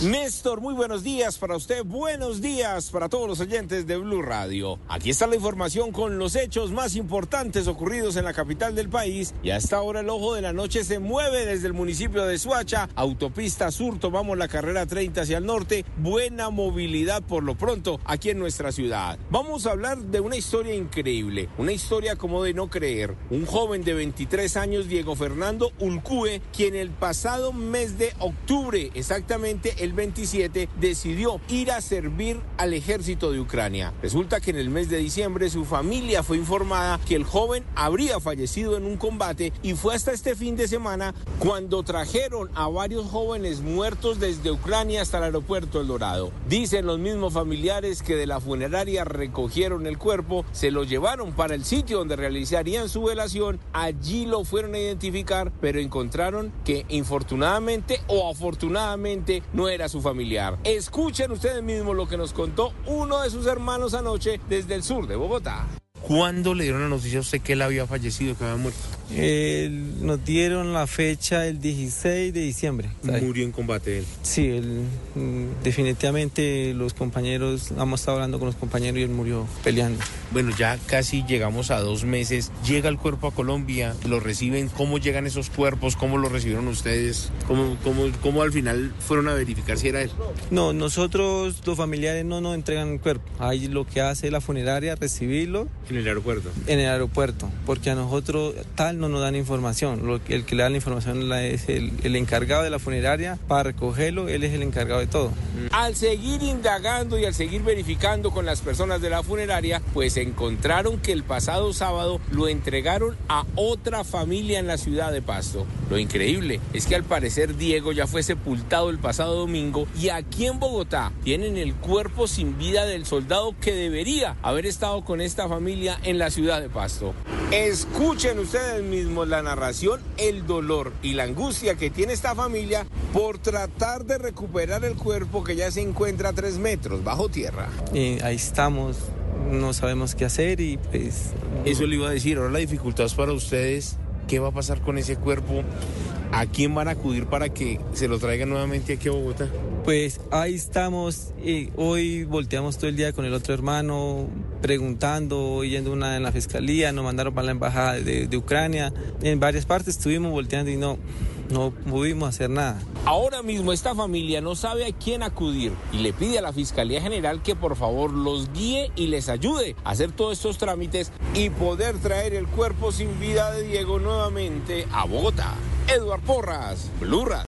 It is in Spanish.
Néstor, muy buenos días para usted, buenos días para todos los oyentes de Blue Radio. Aquí está la información con los hechos más importantes ocurridos en la capital del país y hasta ahora el ojo de la noche se mueve desde el municipio de Suacha, autopista sur, tomamos la carrera 30 hacia el norte, buena movilidad por lo pronto aquí en nuestra ciudad. Vamos a hablar de una historia increíble, una historia como de no creer. Un joven de 23 años, Diego Fernando Ulcue, quien el pasado mes de octubre, exactamente el 27 decidió ir a servir al ejército de Ucrania. Resulta que en el mes de diciembre su familia fue informada que el joven habría fallecido en un combate y fue hasta este fin de semana cuando trajeron a varios jóvenes muertos desde Ucrania hasta el aeropuerto El Dorado. Dicen los mismos familiares que de la funeraria recogieron el cuerpo, se lo llevaron para el sitio donde realizarían su velación, allí lo fueron a identificar, pero encontraron que infortunadamente o afortunadamente no era su familiar. Escuchen ustedes mismos lo que nos contó uno de sus hermanos anoche desde el sur de Bogotá. ¿Cuándo le dieron la noticia a usted que él había fallecido, que había muerto? nos dieron la fecha el 16 de diciembre. Murió en combate él. Sí, él, mm, definitivamente los compañeros, hemos estado hablando con los compañeros y él murió peleando. Bueno, ya casi llegamos a dos meses. Llega el cuerpo a Colombia, lo reciben. ¿Cómo llegan esos cuerpos? ¿Cómo lo recibieron ustedes? ¿Cómo, cómo, cómo al final fueron a verificar si era él? No, nosotros los familiares no nos entregan el cuerpo. Ahí lo que hace la funeraria, recibirlo. ¿En el aeropuerto? En el aeropuerto, porque a nosotros tal no nos dan información. Lo, el que le da la información es el, el, encargado de la funeraria para recogerlo, él es el encargado de todo. Al seguir indagando y al seguir verificando con las personas de la funeraria, pues encontraron que el pasado sábado lo entregaron a otra familia en la ciudad de Pasto. Lo increíble es que al parecer Diego ya fue sepultado el pasado domingo y aquí en Bogotá tienen el cuerpo sin vida del soldado que debería haber estado con esta familia en la ciudad de Pasto. Escuchen ustedes mismos la narración, el dolor y la angustia que tiene esta familia por tratar de recuperar el cuerpo que ya se encuentra a tres metros bajo tierra. Y ahí estamos, no sabemos qué hacer y pues... Eso le iba a decir, ahora la dificultad es para ustedes, ¿qué va a pasar con ese cuerpo? ¿A quién van a acudir para que se lo traigan nuevamente aquí a Bogotá? Pues ahí estamos, y hoy volteamos todo el día con el otro hermano, preguntando, yendo una en la fiscalía, nos mandaron para la embajada de, de Ucrania, en varias partes estuvimos volteando y no, no pudimos hacer nada. Ahora mismo esta familia no sabe a quién acudir y le pide a la Fiscalía General que por favor los guíe y les ayude a hacer todos estos trámites y poder traer el cuerpo sin vida de Diego nuevamente a Bogotá. Eduard Porras, Blue Radio.